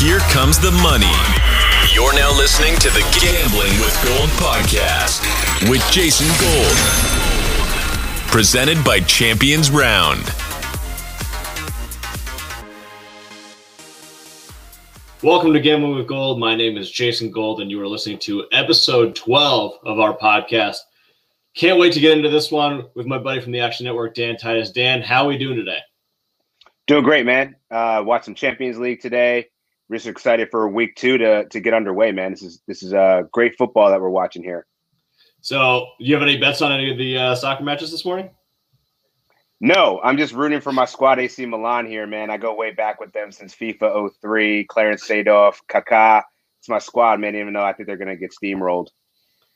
Here comes the money. You're now listening to the Gambling with Gold podcast with Jason Gold. Presented by Champions Round. Welcome to Gambling with Gold. My name is Jason Gold, and you are listening to episode 12 of our podcast. Can't wait to get into this one with my buddy from the Action Network, Dan Titus. Dan, how are we doing today? Doing great, man. Uh, watched some Champions League today. Really excited for week two to to get underway, man. This is this is uh, great football that we're watching here. So, do you have any bets on any of the uh, soccer matches this morning? No, I'm just rooting for my squad AC Milan here, man. I go way back with them since FIFA 03, Clarence Seedorf, Kaká. It's my squad, man, even though I think they're going to get steamrolled.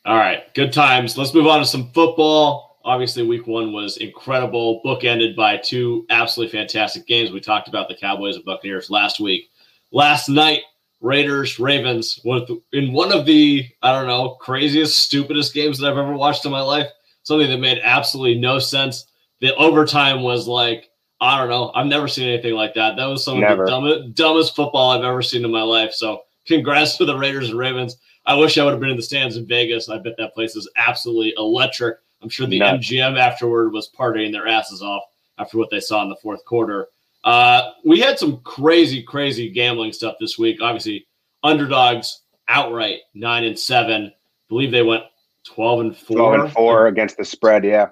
All right, good times. Let's move on to some football. Obviously, week one was incredible, bookended by two absolutely fantastic games. We talked about the Cowboys and Buccaneers last week. Last night, Raiders, Ravens, was in one of the, I don't know, craziest, stupidest games that I've ever watched in my life. Something that made absolutely no sense the overtime was like I don't know. I've never seen anything like that. That was some never. of the dumbest, dumbest football I've ever seen in my life. So congrats to the Raiders and Ravens. I wish I would have been in the stands in Vegas. I bet that place is absolutely electric. I'm sure the Nuts. MGM afterward was partying their asses off after what they saw in the fourth quarter. Uh, we had some crazy, crazy gambling stuff this week. Obviously, underdogs outright nine and seven. I believe they went twelve and four. Twelve and four against the spread. Yeah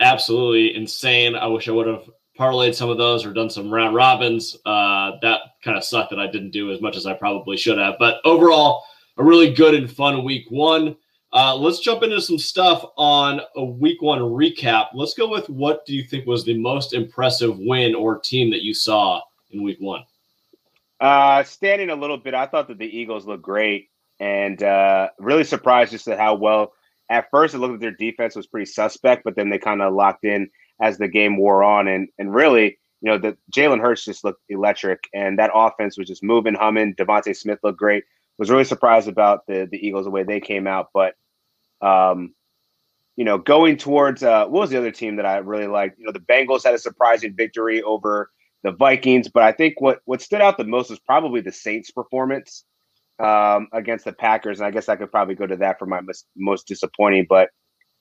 absolutely insane. I wish I would have parlayed some of those or done some round robins. Uh, that kind of sucked that I didn't do as much as I probably should have. But overall, a really good and fun week one. Uh, let's jump into some stuff on a week one recap. Let's go with what do you think was the most impressive win or team that you saw in week one? Uh, standing a little bit, I thought that the Eagles looked great and uh, really surprised just at how well at first it looked like their defense was pretty suspect, but then they kind of locked in as the game wore on. And and really, you know, the Jalen Hurts just looked electric, and that offense was just moving, humming. DeVonta Smith looked great. Was really surprised about the the Eagles the way they came out, but um, you know, going towards uh, what was the other team that I really liked? You know, the Bengals had a surprising victory over the Vikings, but I think what what stood out the most was probably the Saints' performance um, against the Packers, and I guess I could probably go to that for my most, most disappointing. But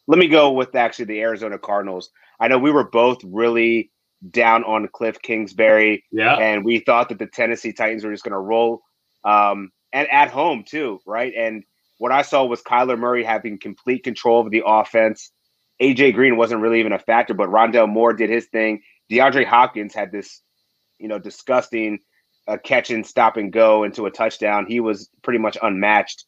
let me go with actually the Arizona Cardinals. I know we were both really down on Cliff Kingsbury, yeah, and we thought that the Tennessee Titans were just going to roll, um, and at home too, right? And what I saw was Kyler Murray having complete control of the offense. AJ Green wasn't really even a factor, but Rondale Moore did his thing. DeAndre Hopkins had this, you know, disgusting a catch and stop and go into a touchdown. He was pretty much unmatched.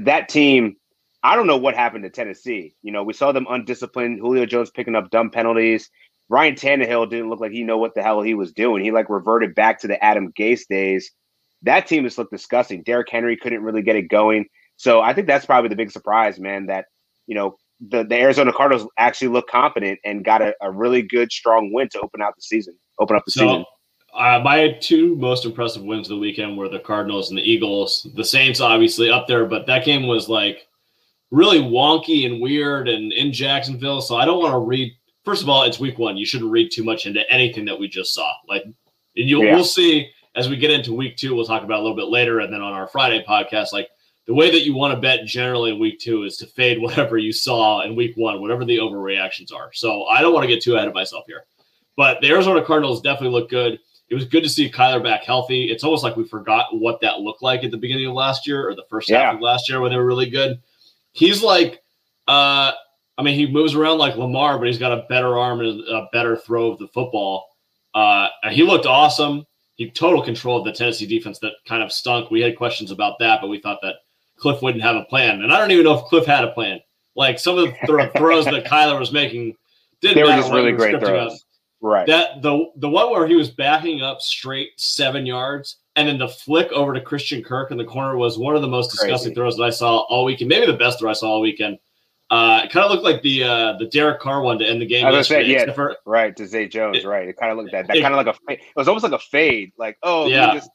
That team, I don't know what happened to Tennessee. You know, we saw them undisciplined. Julio Jones picking up dumb penalties. Ryan Tannehill didn't look like he know what the hell he was doing. He like reverted back to the Adam Gase days. That team just looked disgusting. Derrick Henry couldn't really get it going. So I think that's probably the big surprise, man. That you know the, the Arizona Cardinals actually look confident and got a, a really good, strong win to open out the season, open up the so, season. Uh, my two most impressive wins of the weekend were the Cardinals and the Eagles. The Saints, obviously, up there, but that game was like really wonky and weird and in Jacksonville. So I don't want to read. First of all, it's week one. You shouldn't read too much into anything that we just saw. Like, and you yeah. we'll see as we get into week two. We'll talk about a little bit later, and then on our Friday podcast, like the way that you want to bet generally in week two is to fade whatever you saw in week one, whatever the overreactions are. So I don't want to get too ahead of myself here. But the Arizona Cardinals definitely look good it was good to see Kyler back healthy. It's almost like we forgot what that looked like at the beginning of last year or the first yeah. half of last year when they were really good. He's like, uh, I mean, he moves around like Lamar, but he's got a better arm and a better throw of the football. Uh, he looked awesome. He total control of the Tennessee defense that kind of stunk. We had questions about that, but we thought that Cliff wouldn't have a plan, and I don't even know if Cliff had a plan. Like some of the throws that Kyler was making, didn't they were just really great throws. Out. Right. That the the one where he was backing up straight seven yards, and then the flick over to Christian Kirk in the corner was one of the most disgusting Crazy. throws that I saw all weekend. Maybe the best throw I saw all weekend. Uh, it kind of looked like the uh, the Derek Carr one to end the game. I was say, yeah, for, right to Zay Jones, it, right? It kind of looked that that kind of like a. It was almost like a fade, like oh, yeah. just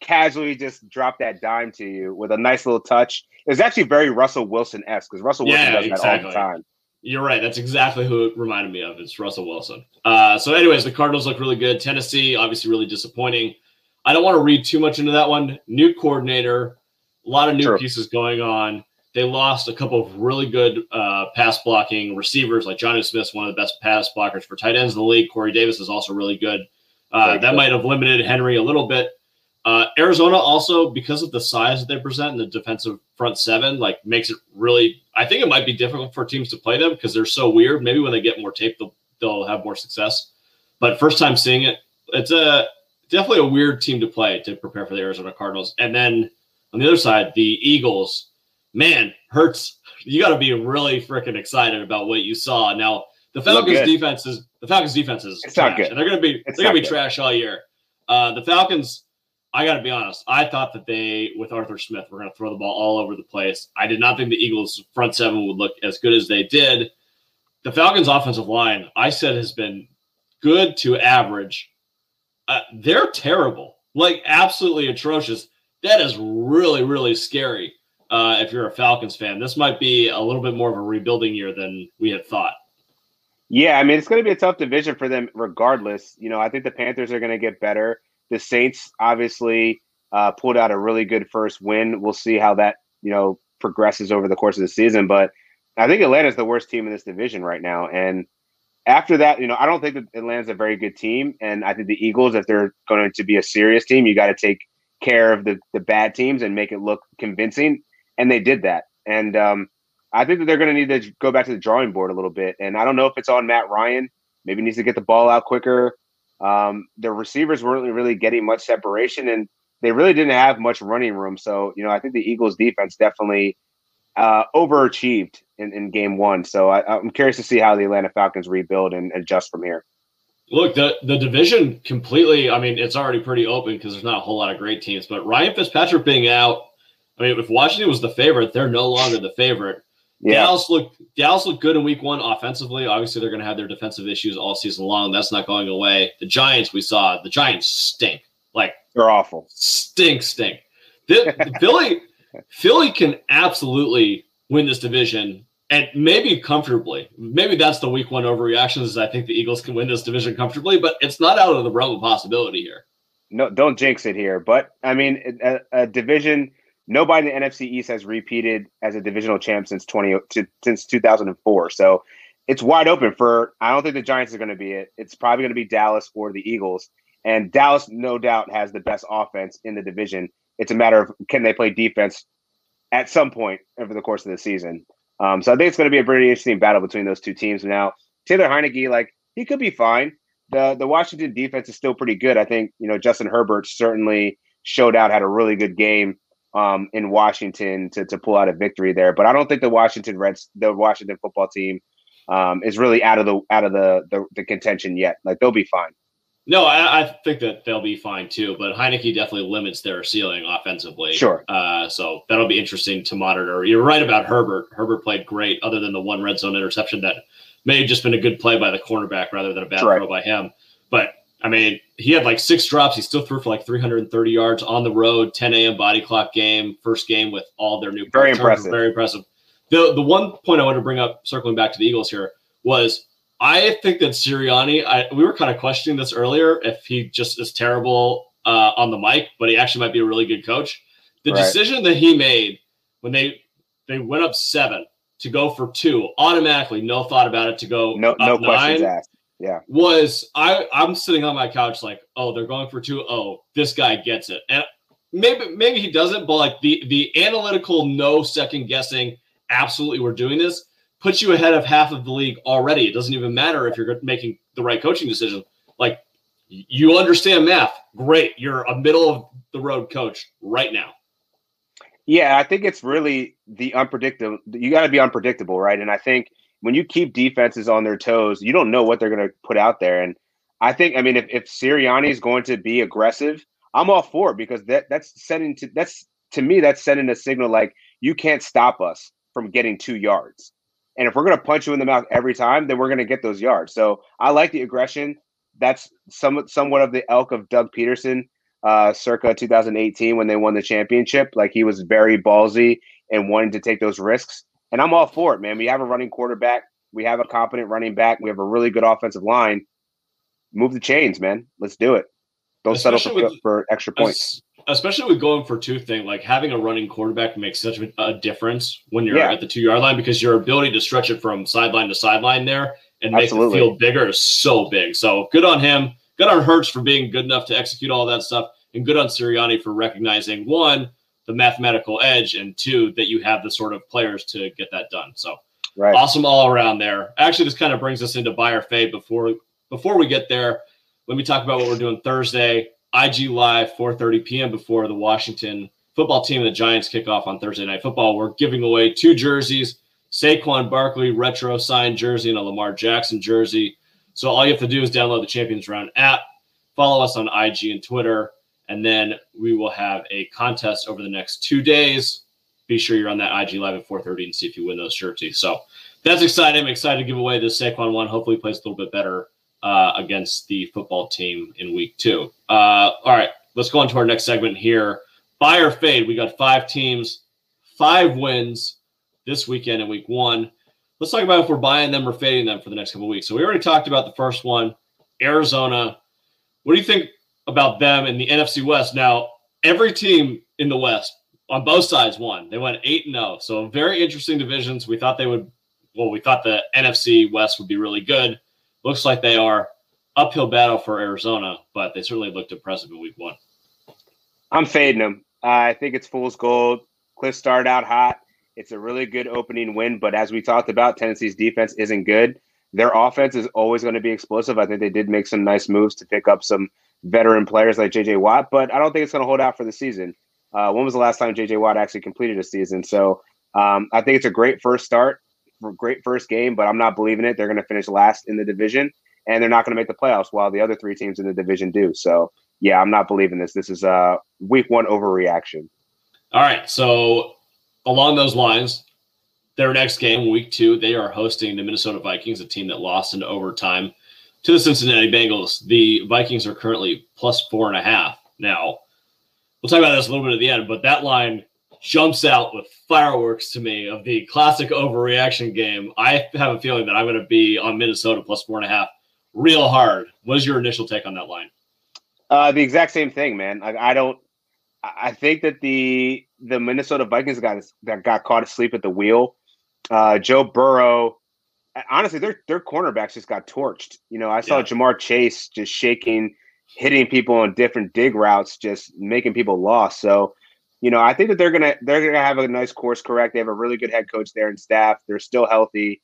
casually just drop that dime to you with a nice little touch. It was actually very Russell Wilson esque because Russell Wilson yeah, does exactly. that all the time. You're right. That's exactly who it reminded me of. It's Russell Wilson. Uh, so, anyways, the Cardinals look really good. Tennessee, obviously, really disappointing. I don't want to read too much into that one. New coordinator, a lot of new True. pieces going on. They lost a couple of really good uh, pass blocking receivers, like Jonnu Smith's one of the best pass blockers for tight ends in the league. Corey Davis is also really good. Uh, that good. might have limited Henry a little bit. Uh, Arizona also, because of the size that they present in the defensive front seven, like makes it really. I think it might be difficult for teams to play them because they're so weird. Maybe when they get more tape, they'll they'll have more success. But first time seeing it, it's a definitely a weird team to play to prepare for the Arizona Cardinals. And then on the other side, the Eagles. Man, hurts. You got to be really freaking excited about what you saw. Now the Falcons defense is the Falcons defense is It's trash, and they're going to be It's they're going to be good. trash all year. Uh, the Falcons. I got to be honest. I thought that they, with Arthur Smith, were going to throw the ball all over the place. I did not think the Eagles' front seven would look as good as they did. The Falcons' offensive line, I said, has been good to average. Uh, they're terrible, like absolutely atrocious. That is really, really scary. Uh, if you're a Falcons fan, this might be a little bit more of a rebuilding year than we had thought. Yeah, I mean it's going to be a tough division for them, regardless. You know, I think the Panthers are going to get better. The Saints obviously uh, pulled out a really good first win. We'll see how that you know progresses over the course of the season, but I think Atlanta's the worst team in this division right now. And after that, you know, I don't think that Atlanta's a very good team, and I think the Eagles, if they're going to be a serious team, you got to take care of the the bad teams and make it look convincing, and they did that. And um, I think that they're going to need to go back to the drawing board a little bit. And I don't know if it's on Matt Ryan. Maybe needs to get the ball out quicker. Um, the receivers weren't really getting much separation, and they really didn't have much running room. So, you know, I think the Eagles' defense definitely uh, overachieved in, in game one. So I, I'm curious to see how the Atlanta Falcons rebuild and adjust from here. Look, the the division completely. I mean, it's already pretty open because there's not a whole lot of great teams. But Ryan Fitzpatrick being out, I mean, if Washington was the favorite, they're no longer the favorite. Yeah. Dallas looked Dallas looked good in Week One offensively. Obviously, they're going to have their defensive issues all season long. That's not going away. The Giants, we saw the Giants stink, like They're awful. stink, stink. The, Philly, Philly can absolutely win this division and maybe comfortably. Maybe that's the week one overreaction is I think the Eagles can win this division comfortably, but it's not out of the realm of possibility here. No, don't jinx it here. But I mean, a, a division. Nobody in the NFC East has repeated as a divisional champ since twenty since two thousand and four. So it's wide open for. I don't think the Giants are going to be it. It's probably going to be Dallas or the Eagles. And Dallas, no doubt, has the best offense in the division. It's a matter of can they play defense at some point over the course of the season. Um, so I think it's going to be a pretty interesting battle between those two teams. Now Taylor Heinicke, like he could be fine. The the Washington defense is still pretty good. I think you know Justin Herbert certainly showed out, had a really good game um, in Washington to to pull out a victory there. But I don't think the Washington Reds, the Washington football team, um, is really out of the out of the, the the contention yet. Like they'll be fine. No, I, I think that they'll be fine too, but Heinicke definitely limits their ceiling offensively. Sure. Uh, so that'll be interesting to monitor. You're right about Herbert. Herbert played great, other than the one red zone interception that may have just been a good play by the cornerback rather than a bad right. throw by him. But I mean, he had like six drops. He still threw for like 330 yards on the road. 10 a.m. body clock game, first game with all their new Very players. impressive. Very impressive. The the one point I want to bring up, circling back to the Eagles here, was I think that Sirianni. I, we were kind of questioning this earlier if he just is terrible uh, on the mic, but he actually might be a really good coach. The Right. decision that he made when they they went up seven to go for two automatically, no thought about it to go No no questions asked. Yeah. was I I'm sitting on my couch like, oh, they're going for two. Oh, this guy gets it. And maybe maybe he doesn't, but like the the analytical no second guessing, absolutely we're doing this, puts you ahead of half of the league already. It doesn't even matter if you're making the right coaching decision. Like you understand math. Great. You're a middle of the road coach right now. Yeah, I think it's really the unpredictable. You got to be unpredictable, right? And I think when you keep defenses on their toes, you don't know what they're going to put out there. And I think, I mean, if, if Sirianni is going to be aggressive, I'm all for it because that that's sending to that's to me that's sending a signal like you can't stop us from getting two yards. And if we're going to punch you in the mouth every time, then we're going to get those yards. So I like the aggression. That's some somewhat of the elk of Doug Pederson uh, circa 2018 when they won the championship. Like he was very ballsy and wanted to take those risks. And I'm all for it, man. We have a running quarterback. We have a competent running back. We have a really good offensive line. Move the chains, man. Let's do it. Don't settle for, with, for extra points. Especially with going for two thing, like having a running quarterback makes such a difference when you're yeah. at the two yard line because your ability to stretch it from sideline to sideline there and make Absolutely. the field bigger is so big. So good on him. Good on Hurts for being good enough to execute all that stuff, and good on Sirianni for recognizing one the mathematical edge, and two that you have the sort of players to get that done. So right. awesome all around there. Actually, this kind of brings us into buyer fade before before we get there let me talk about what we're doing Thursday. IG Live, 4:30 p.m. before the Washington football team and the Giants kick off on Thursday Night Football. We're giving away two jerseys: Saquon Barkley retro signed jersey and a Lamar Jackson jersey. So all you have to do is download the Champions Round app, follow us on IG and Twitter, and then we will have a contest over the next two days. Be sure you're on that IG Live at 4:30 and see if you win those jerseys. So that's exciting. I'm excited to give away the Saquon one. Hopefully, plays a little bit better uh, against the football team in week two. Uh, all right, let's go on to our next segment here. Buy or fade. We got five teams, five wins this weekend in week one. Let's talk about if we're buying them or fading them for the next couple weeks. So we already talked about the first one, Arizona. What do you think about them in the NFC West? Now, every team in the West on both sides won. They went 8 and 0. So very interesting divisions. We thought they would well, we thought the NFC West would be really good looks like they are uphill battle for Arizona, but they certainly looked impressive in week one. I'm fading them. Uh, I think it's fool's gold. Cliff started out hot. It's a really good opening win, but as we talked about, Tennessee's defense isn't good. Their offense is always going to be explosive. I think they did make some nice moves to pick up some veteran players like JJ Watt, but I don't think it's going to hold out for the season. Uh, when was the last time JJ Watt actually completed a season? So um, I think it's a great first start great first game, but I'm not believing it. They're going to finish last in the division, and they're not going to make the playoffs while the other three teams in the division do. So, yeah, I'm not believing this. This is a week one overreaction. All right. So, along those lines, their next game, week two, they are hosting the Minnesota Vikings, a team that lost in overtime to the Cincinnati Bengals. The Vikings are currently plus four and a half. Now, we'll talk about this a little bit at the end, but that line jumps out with fireworks to me of the classic overreaction game. I have a feeling that I'm going to be on Minnesota plus four and a half real hard. What is your initial take on that line? Uh, the exact same thing, man. I, I don't. I think that the the Minnesota Vikings got that got caught asleep at the wheel. Uh, Joe Burrow, honestly, their their cornerbacks just got torched. You know, I saw yeah. Ja'Marr Chase just shaking, hitting people on different dig routes, just making people lost. So you know, I think that they're gonna they're gonna have a nice course correct. They have a really good head coach there and staff. They're still healthy.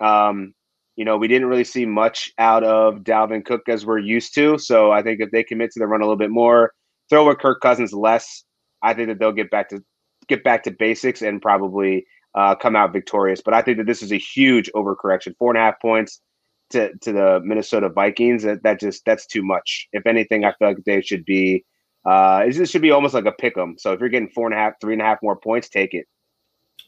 Um, you know, we didn't really see much out of Dalvin Cook as we're used to. So I think if they commit to the run a little bit more, throw with Kirk Cousins less, I think that they'll get back to get back to basics and probably uh, come out victorious. But I think that this is a huge overcorrection. Four and a half points to to the Minnesota Vikings. That, that just that's too much. If anything, I feel like they should be uh, this should be almost like a pick 'em. So if you're getting four and a half, three and a half more points, take it.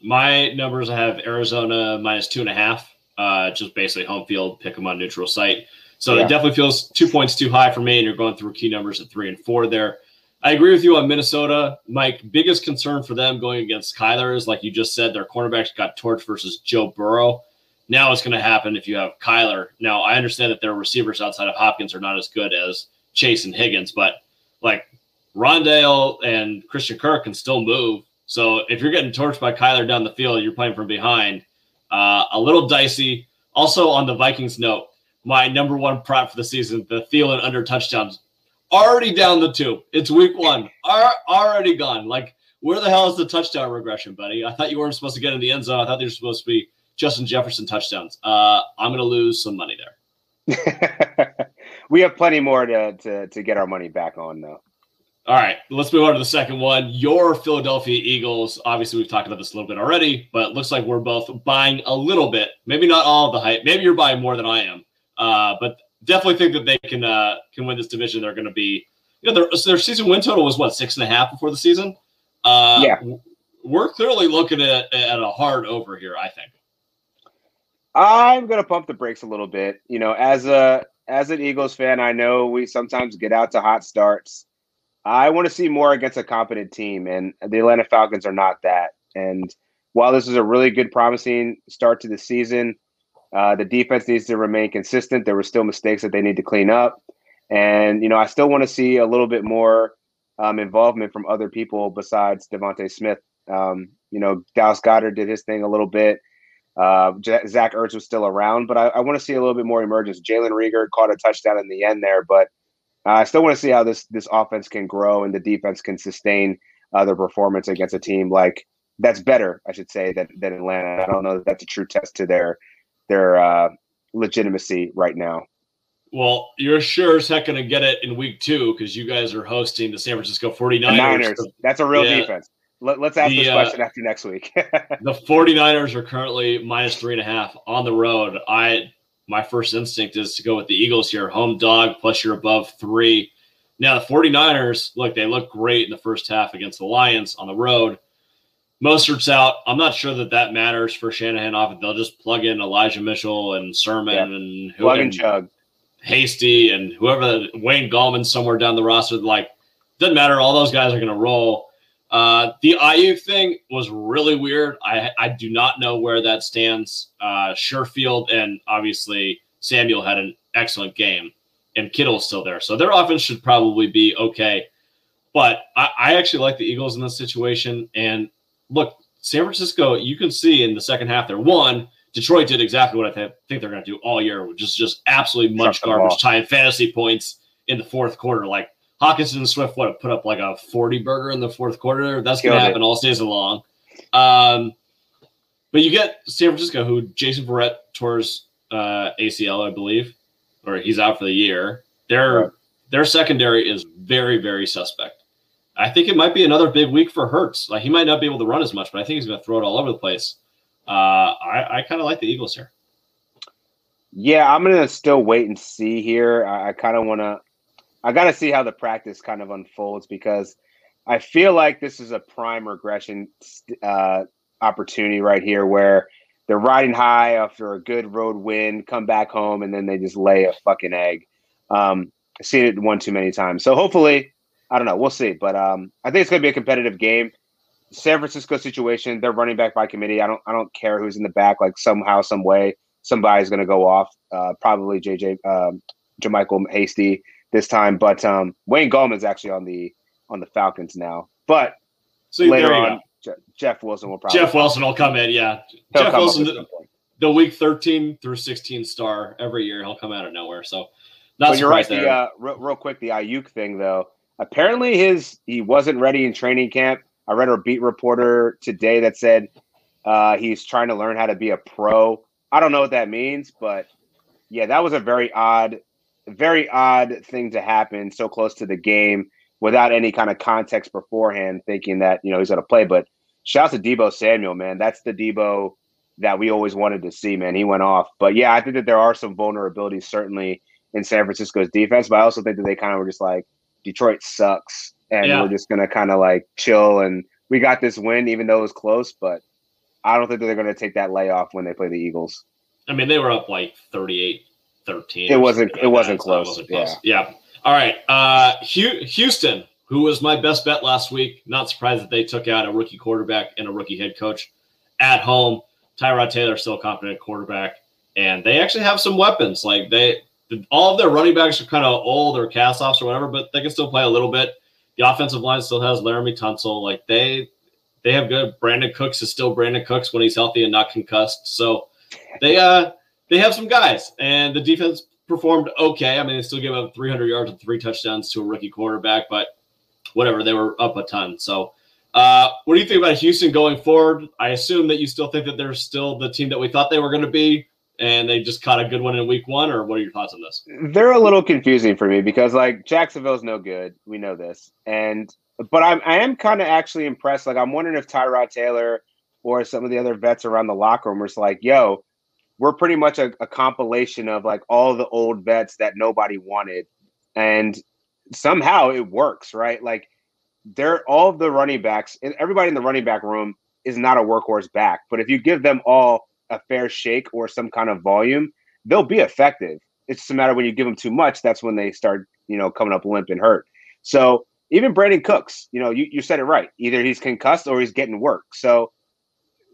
My numbers I have Arizona minus two and a half, uh, just basically home field, pick them on neutral site. So yeah. it definitely feels two points too high for me, and you're going through key numbers at three and four there. I agree with you on Minnesota. My biggest concern for them going against Kyler is, like you just said, their cornerbacks got torched versus Joe Burrow. Now it's going to happen if you have Kyler. Now I understand that their receivers outside of Hopkins are not as good as Chase and Higgins, but like Rondale and Christian Kirk can still move. So if you're getting torched by Kyler down the field, you're playing from behind. Uh, a little dicey. Also on the Vikings note, my number one prop for the season, the Thielen under touchdowns, already down the tube. It's week one, are already gone. Like where the hell is the touchdown regression, buddy? I thought you weren't supposed to get in the end zone. I thought they were supposed to be Justin Jefferson touchdowns. Uh, I'm going to lose some money there. we have plenty more to, to to get our money back on though. All right, let's move on to the second one. Your Philadelphia Eagles. Obviously, we've talked about this a little bit already, but it looks like we're both buying a little bit. Maybe not all of the hype. Maybe you're buying more than I am. Uh, but definitely think that they can uh, can win this division. They're going to be, you know, their, their season win total was what six and a half before the season. Uh, yeah, we're clearly looking at at a hard over here. I think. I'm going to pump the brakes a little bit. You know, as a as an Eagles fan, I know we sometimes get out to hot starts I want to see more against a competent team, and the Atlanta Falcons are not that. And while this is a really good, promising start to the season, uh, the defense needs to remain consistent. There were still mistakes that they need to clean up. And you know, I still want to see a little bit more um, involvement from other people besides DeVonta Smith. Um, you know, Dallas Goedert did his thing a little bit. Uh, Zach Ertz was still around, but I, I want to see a little bit more emergence. Jalen Reagor caught a touchdown in the end there, but I still want to see how this this offense can grow and the defense can sustain uh, their performance against a team like that's better, I should say, than, than Atlanta. I don't know that that's a true test to their their uh, legitimacy right now. Well, you're sure as heck going to get it in week two because you guys are hosting the San Francisco 49ers. The Niners. That's a real yeah. defense. Let, us ask the, this uh, question uh, after next week. the 49ers are currently minus three and a half on the road. I my first instinct is to go with the Eagles here, home dog, plus you're above three. Now the 49ers, look, they look great in the first half against the Lions on the road. Mostert's out. I'm not sure that that matters for Shanahan off. They'll just plug in Elijah Mitchell and Sermon yeah. and who plug and chug. Hasty and whoever Wayne Gallman somewhere down the roster. Like doesn't matter. All those guys are going to roll. Uh, the Aiyuk thing was really weird. I I do not know where that stands. Uh, Sherfield and obviously Samuel had an excellent game, and Kittle's still there, so their offense should probably be okay. But I, I actually like the Eagles in this situation. And look, San Francisco, you can see in the second half there. One, Detroit did exactly what I th- think they're going to do all year, which is just absolutely much garbage time fantasy points in the fourth quarter. Like Hockenson and Swift what put up like a 40 burger in the fourth quarter. That's going to happen it. all season long. Um, but you get San Francisco, who Jason Verrett tours uh, ACL, I believe, or he's out for the year. Their right. their secondary is very very suspect. I think it might be another big week for Hurts. Like he might not be able to run as much, but I think he's going to throw it all over the place. Uh, I, I kind of like the Eagles here. Yeah, I'm going to still wait and see here. I, I kind of want to I got to see how the practice kind of unfolds because I feel like this is a prime regression uh, opportunity right here where they're riding high after a good road win, come back home, and then they just lay a fucking egg. Um, I've seen it one too many times. So hopefully, I don't know. We'll see. But um, I think it's going to be a competitive game. San Francisco situation, they're running back by committee. I don't I don't care who's in the back. Like somehow, some way, somebody's going to go off. Uh, probably JJ um, JaMycal Hasty this time. But um, Wayne Gallman's actually on the on the Falcons now. But so later on, Je- Jeff Wilson will probably Jeff Wilson will come in. Yeah, he'll Jeff Wilson, the, the, week thirteen through sixteen star every year. He'll come out of nowhere. So, not but you're right. There. The uh, real, real quick, the Aiyuk thing though. Apparently, his he wasn't ready in training camp. I read a beat reporter today that said uh, he's trying to learn how to be a pro. I don't know what that means, but yeah, that was a very odd very odd thing to happen so close to the game without any kind of context beforehand, thinking that you know he's going to play. But shout out to Deebo Samuel, man. That's the Deebo that we always wanted to see, man. He went off. But yeah, I think that there are some vulnerabilities certainly in San Francisco's defense. But I also think that they kind of were just like Detroit sucks, and yeah. we're just going to kind of like chill and we got this win, even though it was close. But I don't think that they're going to take that layoff when they play the Eagles. I mean, they were up like 38 13. It wasn't. It wasn't, close. wasn't close. Yeah. Yeah. All right. Uh, Houston, who was my best bet last week. Not surprised that they took out a rookie quarterback and a rookie head coach at home. Tyrod Taylor still a competent quarterback, and they actually have some weapons. Like they, all of their running backs are kind of old or cast offs or whatever, but they can still play a little bit. The offensive line still has Laremy Tunsil. Like they, they have good. Brandin Cooks is still Brandin Cooks when he's healthy and not concussed. So they, uh, they have some guys, and the defense performed okay. I mean, they still gave up 300 yards and three touchdowns to a rookie quarterback, but whatever, they were up a ton. So, uh, what do you think about Houston going forward? I assume that you still think that they're still the team that we thought they were going to be, and they just caught a good one in week one, or what are your thoughts on this? They're a little confusing for me because, like, Jacksonville's no good. We know this. And, but I'm, I am kind of actually impressed. Like, I'm wondering if Tyrod Taylor or some of the other vets around the locker room are like, yo, we're pretty much a, a compilation of like all the old vets that nobody wanted, and somehow it works, right? Like they're all the running backs and everybody in the running back room is not a workhorse back, but if you give them all a fair shake or some kind of volume, they'll be effective. It's just a matter when you give them too much, that's when they start, you know, coming up limp and hurt. So even Brandin Cooks, you know, you, you said it right. Either he's concussed or he's getting work. So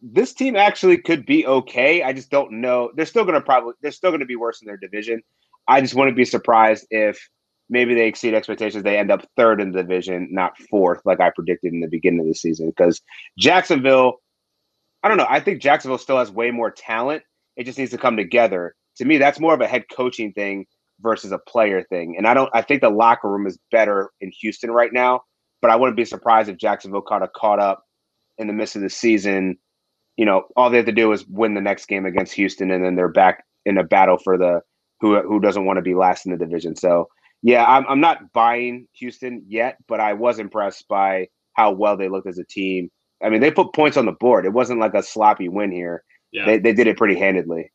this team actually could be okay. I just don't know. They're still going to probably they're still going to be worse in their division. I just wouldn't be surprised if maybe they exceed expectations. They end up third in the division, not fourth, like I predicted in the beginning of the season. Because Jacksonville, I don't know. I think Jacksonville still has way more talent. It just needs to come together. To me, that's more of a head coaching thing versus a player thing. And I don't. I think the locker room is better in Houston right now. But I wouldn't be surprised if Jacksonville kind of caught up in the midst of the season. You know, all they have to do is win the next game against Houston, and then they're back in a battle for the who who doesn't want to be last in the division. So yeah, I'm I'm not buying Houston yet, but I was impressed by how well they looked as a team. I mean, they put points on the board. It wasn't like a sloppy win here. Yeah. They they did it pretty handedly.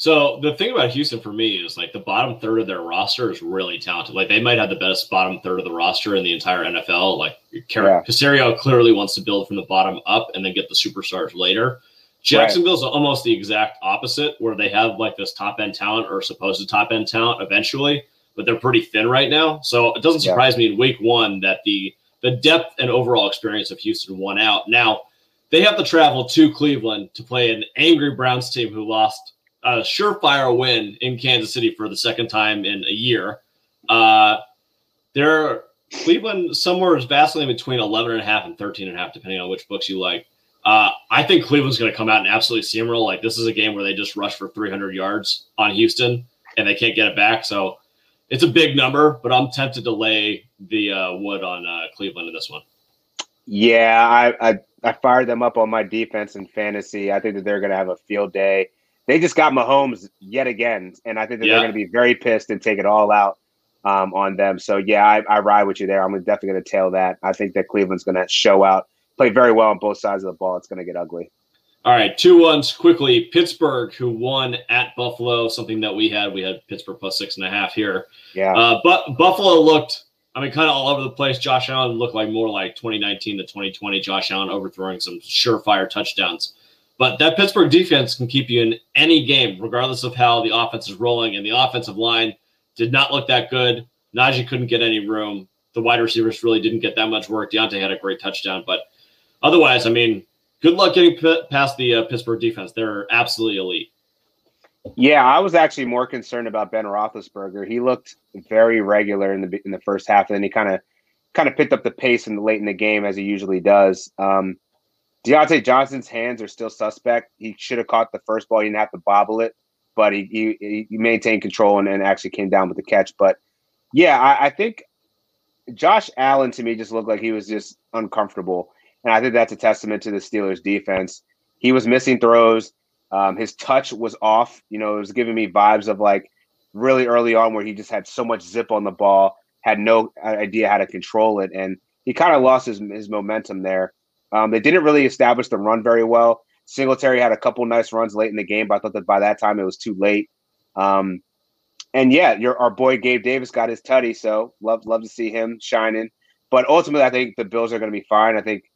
So the thing about Houston for me is like the bottom third of their roster is really talented. Like they might have the best bottom third of the roster in the entire NFL. Like Car- yeah. Caserio clearly wants to build from the bottom up and then get the superstars later. Jacksonville's right. almost the exact opposite, where they have like this top end talent or supposed to top end talent eventually, but they're pretty thin right now. So it doesn't surprise yeah. me in week one that the the depth and overall experience of Houston won out. Now they have to travel to Cleveland to play an angry Browns team who lost a surefire win in Kansas City for the second time in a year. Uh, they're Cleveland somewhere is vacillating between 11 and a half and 13 and a half, depending on which books you like. Uh, I think Cleveland's going to come out and absolutely steamroll. Like this is a game where they just rush for 300 yards on Houston and they can't get it back. So it's a big number, but I'm tempted to lay the uh, wood on uh, Cleveland in this one. Yeah, I, I I fired them up on my defense and fantasy. I think that they're going to have a field day. They just got Mahomes yet again, and I think that yeah. they're going to be very pissed and take it all out um, on them. So yeah, I, I ride with you there. I'm definitely going to tail that. I think that Cleveland's going to show out, play very well on both sides of the ball. It's going to get ugly. All right, two ones quickly. Pittsburgh, who won at Buffalo, something that we had. We had Pittsburgh plus six and a half here. Yeah. Uh, but Buffalo looked, I mean, kind of all over the place. Josh Allen looked like more like 2019 to 2020. Josh Allen overthrowing some surefire touchdowns. But that Pittsburgh defense can keep you in any game, regardless of how the offense is rolling. And the offensive line did not look that good. Najee couldn't get any room. The wide receivers really didn't get that much work. Diontae had a great touchdown, but otherwise, I mean, good luck getting p- past the uh, Pittsburgh defense. They're absolutely elite. Yeah, I was actually more concerned about Ben Roethlisberger. He looked very regular in the in the first half, and then he kind of kind of picked up the pace in the late in the game as he usually does. Um, Diontae Johnson's hands are still suspect. He should have caught the first ball. He didn't have to bobble it, but he he, he maintained control and, and actually came down with the catch. But yeah, I, I think Josh Allen to me just looked like he was just uncomfortable. And I think that's a testament to the Steelers defense. He was missing throws. Um, his touch was off. You know, it was giving me vibes of like really early on where he just had so much zip on the ball, had no idea how to control it. And he kind of lost his, his momentum there. Um, they didn't really establish the run very well. Singletary had a couple nice runs late in the game, but I thought that by that time it was too late. Um, and yeah, your our boy Gabe Davis got his tutty, so love love to see him shining. But ultimately, I think the Bills are going to be fine. I think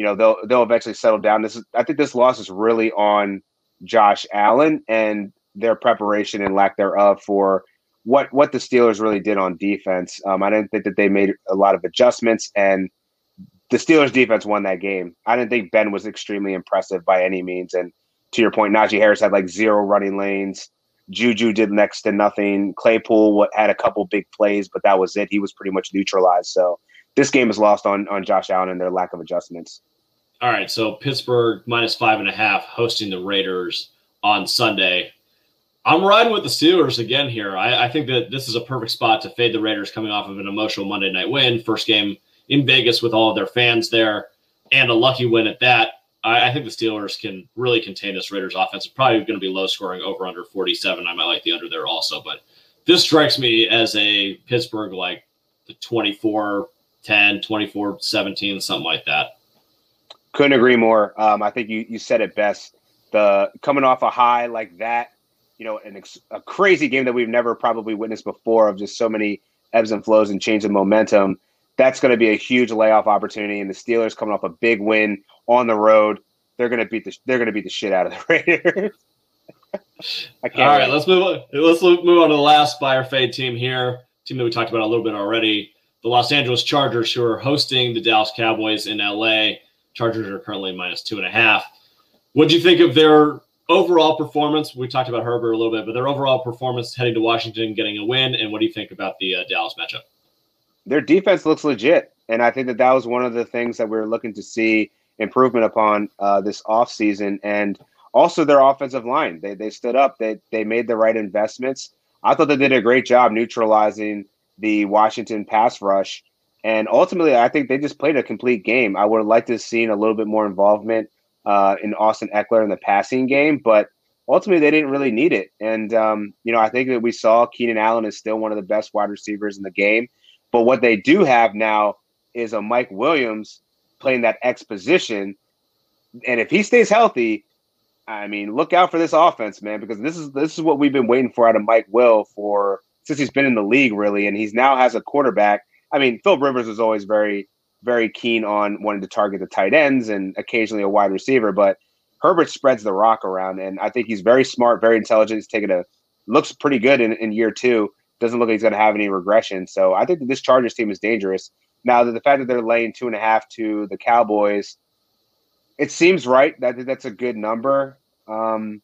you know they'll they'll eventually settle down. This is I think this loss is really on Josh Allen and their preparation and lack thereof for what what the Steelers really did on defense. Um, I didn't think that they made a lot of adjustments, and the Steelers defense won that game. I didn't think Ben was extremely impressive by any means. And to your point, Najee Harris had like zero running lanes. Juju did next to nothing. Claypool had a couple big plays, but that was it. He was pretty much neutralized. So this game is lost on on Josh Allen and their lack of adjustments. All right, so Pittsburgh minus five and a half hosting the Raiders on Sunday. I'm riding with the Steelers again here. I, I, think that this is a perfect spot to fade the Raiders coming off of an emotional Monday night win, first game in Vegas with all of their fans there, and a lucky win at that. I, I think the Steelers can really contain this Raiders offense. It's probably going to be low scoring over under 47. I might like the under there also, but this strikes me as a Pittsburgh like the 24 10, 24 17, something like that. Couldn't agree more. Um, I think you, you said it best. The coming off a high like that, you know, an ex- a crazy game that we've never probably witnessed before of just so many ebbs and flows and change of momentum. That's going to be a huge layoff opportunity. And the Steelers coming off a big win on the road, they're going to beat the they're going to beat the shit out of the Raiders. I can't. All right, wait. let's move on. Let's move on to the last Spire Fade team here. Team that we talked about a little bit already. The Los Angeles Chargers, who are hosting the Dallas Cowboys in LA. Chargers are currently minus two and a half. What do you think of their overall performance. We talked about Herbert a little bit, but their overall performance heading to Washington, getting a win. And what do you think about the uh, Dallas matchup? Their defense looks legit, and I think that that was one of the things that we are looking to see improvement upon uh, this offseason. And also their offensive line. They they stood up. They they made the right investments. I thought they did a great job neutralizing the Washington pass rush. And ultimately, I think they just played a complete game. I would have liked to have seen a little bit more involvement uh, in Austin Ekeler in the passing game, but ultimately they didn't really need it. And um, you know, I think that we saw Keenan Allen is still one of the best wide receivers in the game. But what they do have now is a Mike Williams playing that X position. And if he stays healthy, I mean, look out for this offense, man, because this is this is what we've been waiting for out of Mike Will for since he's been in the league, really, and he's now has a quarterback. I mean, Phil Rivers is always very, very keen on wanting to target the tight ends and occasionally a wide receiver, but Herbert spreads the rock around, and I think he's very smart, very intelligent. He's taken a looks pretty good in, in year two. Doesn't look like he's going to have any regression. So I think that this Chargers team is dangerous. Now, the fact that they're laying two and a half to the Cowboys, it seems right. That that's a good number. Um,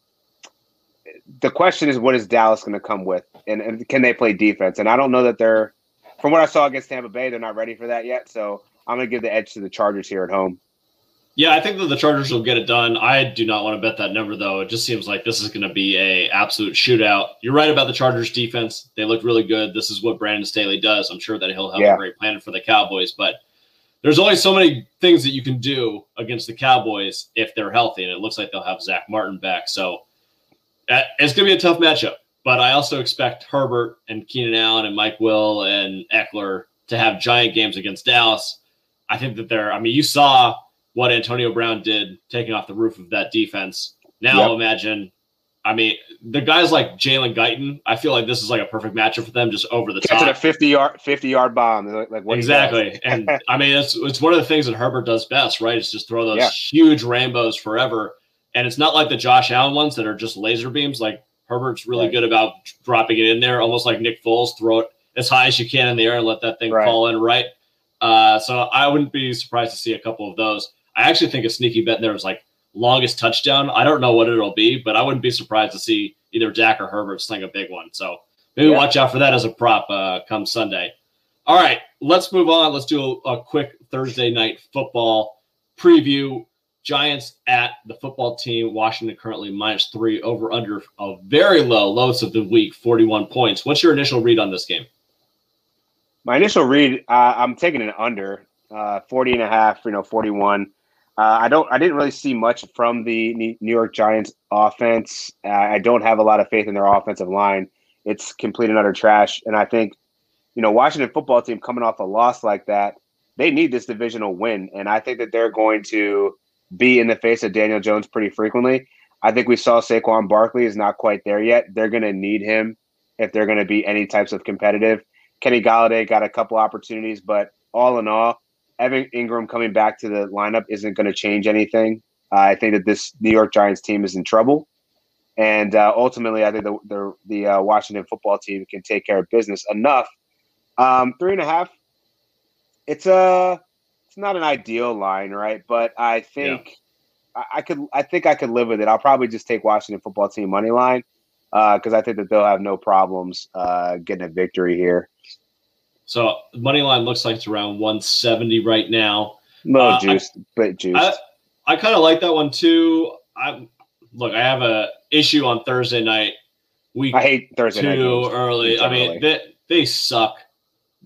the question is, what is Dallas going to come with, and, and can they play defense? And I don't know that they're, from what I saw against Tampa Bay, they're not ready for that yet. So I'm going to give the edge to the Chargers here at home. Yeah, I think that the Chargers will get it done. I do not want to bet that number though. It just seems like this is going to be a absolute shootout. You're right about the Chargers defense. They look really good. This is what Brandon Staley does. I'm sure that he'll have yeah. a great plan for the Cowboys, but there's only so many things that you can do against the Cowboys if they're healthy, and it looks like they'll have Zack Martin back. So uh, it's going to be a tough matchup. But I also expect Herbert and Keenan Allen and Mike Will and Ekeler to have giant games against Dallas. I think that they're. I mean, you saw what Antonio Brown did taking off the roof of that defense. Now yep. imagine I mean, the guys like Jalen Guyton, I feel like this is like a perfect matchup for them, just over the top. a fifty yard, fifty yard bomb, like exactly. and I mean, it's it's one of the things that Herbert does best, right? It's just throw those yeah. huge rainbows forever, and it's not like the Josh Allen ones that are just laser beams. Like Herbert's really right. good about dropping it in there, almost like Nick Foles, throw it as high as you can in the air and let that thing right. fall in right. Uh, so I wouldn't be surprised to see a couple of those. I actually think a sneaky bet in there is like longest touchdown. I don't know what it'll be, but I wouldn't be surprised to see either Dak or Herbert sling a big one. So maybe yeah. watch out for that as a prop uh, come Sunday. All right, let's move on. Let's do a, a quick Thursday night football preview. Giants at the football team. Washington currently minus three over under a very low, lowest of the week, 41 points. What's your initial read on this game? My initial read, uh, I'm taking an under uh, 40 and a half, you know, 41. Uh, I don't. I didn't really see much from the New York Giants offense. Uh, I don't have a lot of faith in their offensive line. It's complete and utter trash. And I think, you know, Washington football team coming off a loss like that, they need this divisional win. And I think that they're going to be in the face of Daniel Jones pretty frequently. I think we saw Saquon Barkley is not quite there yet. They're going to need him if they're going to be any types of competitive. Kenny Golladay got a couple opportunities, but all in all, Evan Engram coming back to the lineup isn't going to change anything. Uh, I think that this New York Giants team is in trouble, and uh, ultimately, I think the the, the uh, Washington football team can take care of business enough. Um, three and a half. It's a it's not an ideal line, right? But I think yeah. I, I, could I think I could live with it. I'll probably just take Washington football team money line because uh, I think that they'll have no problems uh, getting a victory here. So money line looks like it's around 170 right now. No uh, juice, I, but juice. I, I kind of like that one too. I look, I have a issue on Thursday night. Week I hate Thursday too night games. early. I mean, they, they suck.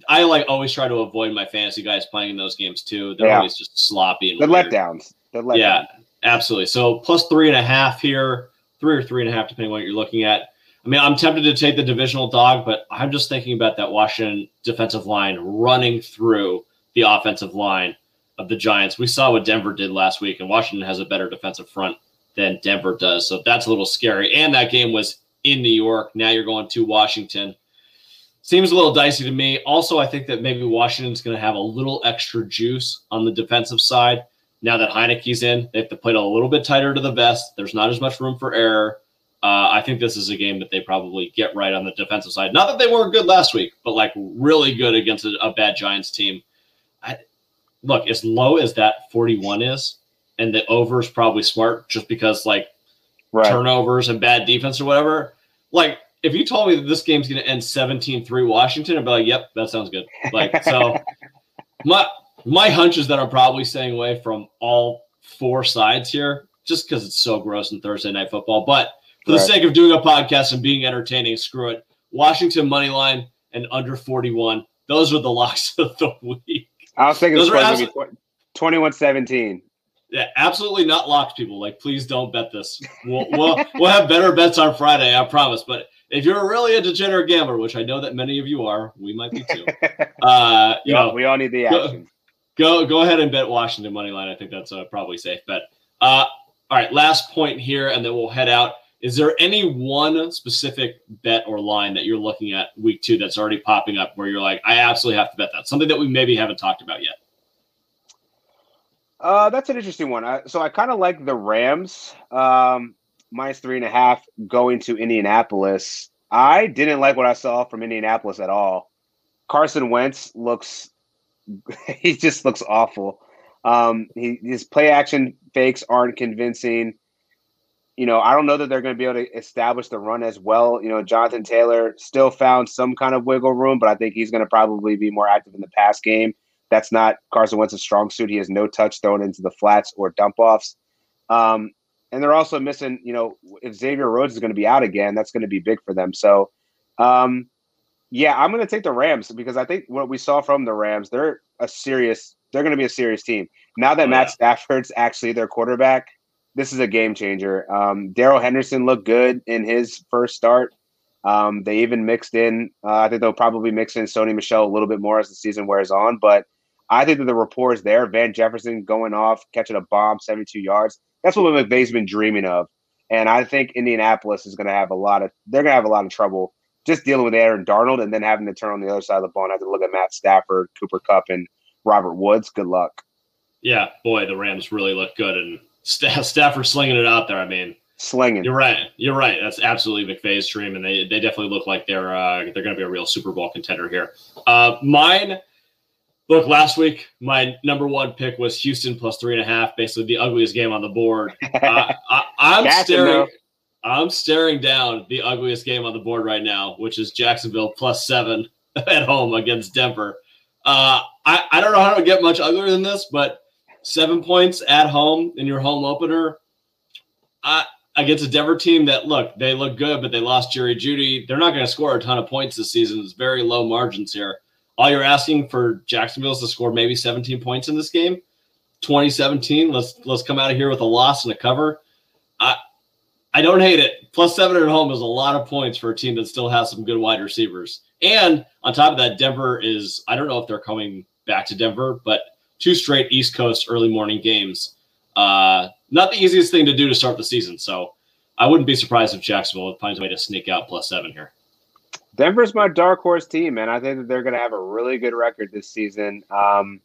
I like always try to avoid my fantasy guys playing in those games too. They're yeah. always just sloppy and the weird. letdowns. The letdowns. Yeah, absolutely. So plus three and a half here, three or three and a half, depending on what you're looking at. I mean, I'm tempted to take the divisional dog, but I'm just thinking about that Washington defensive line running through the offensive line of the Giants. We saw what Denver did last week, and Washington has a better defensive front than Denver does. So that's a little scary. And that game was in New York. Now you're going to Washington. Seems a little dicey to me. Also, I think that maybe Washington's going to have a little extra juice on the defensive side. Now that Heinicke's in, they have to play it a little bit tighter to the vest. There's not as much room for error. Uh, I think this is a game that they probably get right on the defensive side. Not that they weren't good last week, but like really good against a, a bad Giants team. I, look, as low as that 41 is, and the over is probably smart just because like right. turnovers and bad defense or whatever. Like if you told me that this game's going to end 17-3 Washington, I'd be like, "Yep, that sounds good." Like so, my my hunch is that I'm probably staying away from all four sides here, just because it's so gross in Thursday night football. But for right. the sake of doing a podcast and being entertaining, screw it. Washington money line and under 41. Those are the locks of the week. I was thinking Those this was going 21 17. Yeah, absolutely not locked, people. Like, please don't bet this. We'll, we'll, we'll have better bets on Friday, I promise. But if you're really a degenerate gambler, which I know that many of you are, we might be too. Uh, you know, we all need the action. Go, go, go ahead and bet Washington money line. I think that's a probably safe bet. Uh, all right, last point here, and then we'll head out. Is there any one specific bet or line that you're looking at week two that's already popping up where you're like, I absolutely have to bet that? Something that we maybe haven't talked about yet. Uh, that's an interesting one. I, so I kind of like the Rams um, minus three and a half going to Indianapolis. I didn't like what I saw from Indianapolis at all. Carson Wentz looks, he just looks awful. Um, he, his play action fakes aren't convincing you know, I don't know that they're going to be able to establish the run as well. You know, Jonathan Taylor still found some kind of wiggle room, but I think he's going to probably be more active in the pass game. That's not Carson Wentz's strong suit. He has no touch thrown into the flats or dump offs. Um, and they're also missing, you know, if Xavier Rhodes is going to be out again, that's going to be big for them. So, um, yeah, I'm going to take the Rams because I think what we saw from the Rams, they're a serious, they're going to be a serious team. Now that oh, Matt yeah. Stafford's actually their quarterback, this is a game changer. Um, Darrell Henderson looked good in his first start. Um, they even mixed in. Uh, I think they'll probably mix in Sony Michel a little bit more as the season wears on. But I think that the rapport is there. Van Jefferson going off, catching a bomb, 72 yards. That's what McVay's been dreaming of. And I think Indianapolis is going to have a lot of. They're going to have a lot of trouble just dealing with Aaron Donald and then having to turn on the other side of the ball and have to look at Matt Stafford, Cooper Kupp, and Robert Woods. Good luck. Yeah, boy, the Rams really look good, and Stafford slinging it out there. I mean, slinging. You're right. You're right. That's absolutely McVay's dream, and they they definitely look like they're uh, they're going to be a real Super Bowl contender here. Uh, mine. Look, last week my number one pick was Houston plus three and a half, basically the ugliest game on the board. Uh, I, am staring. I'm staring down the ugliest game on the board right now, which is Jacksonville plus seven at home against Denver. Uh, I, I don't know how to get much uglier than this, but seven points at home in your home opener. I, against a Denver team that look, they look good, but they lost Jerry Jeudy. They're not going to score a ton of points this season. It's very low margins here. All you're asking for Jacksonville is to score maybe 17 points in this game. 2017. Let's let's come out of here with a loss and a cover. I I don't hate it. Plus seven at home is a lot of points for a team that still has some good wide receivers. And on top of that, Denver is I don't know if they're coming back to Denver, but two straight East Coast early morning games. Uh, not the easiest thing to do to start the season. So I wouldn't be surprised if Jacksonville finds a way to sneak out plus seven here. Denver's my dark horse team, and I think that they're going to have a really good record this season. Um,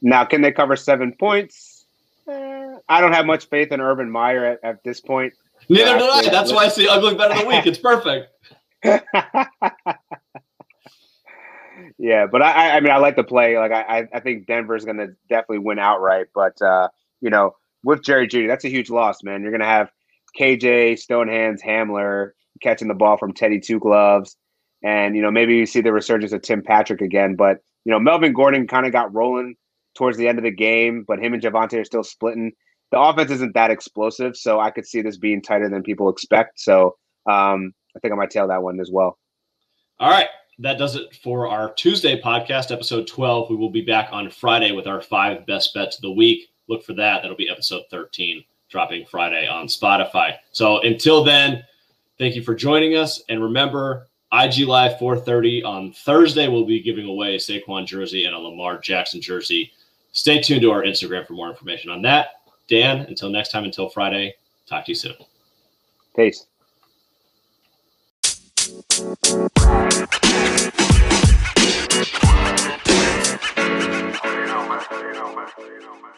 now, can they cover seven points? Eh, I don't have much faith in Urban Meyer at, at this point. Neither do I. That's why I see ugly bet of the week. It's perfect. yeah, but I, I mean, I like the play. Like, I, I think Denver's going to definitely win outright. But uh, you know, with Jerry Jeudy, that's a huge loss, man. You're going to have KJ Stonehands Hamler catching the ball from Teddy Two Gloves, and you know, maybe you see the resurgence of Tim Patrick again. But you know, Melvin Gordon kind of got rolling towards the end of the game, but him and Javonte are still splitting. The offense isn't that explosive, so I could see this being tighter than people expect. So um, I think I might tail that one as well. All right that does it for our Tuesday podcast, episode 12. We will be back on Friday with our five best bets of the week. Look for that. That'll be episode 13, dropping Friday on Spotify. So until then, thank you for joining us. And remember, IG Live 4:30 on Thursday. We'll be giving away Saquon jersey and a Lamar Jackson jersey. Stay tuned to our Instagram for more information on that. Dan, until next time, until Friday, talk to you soon. Peace. You know, man. You know, man. You know, man.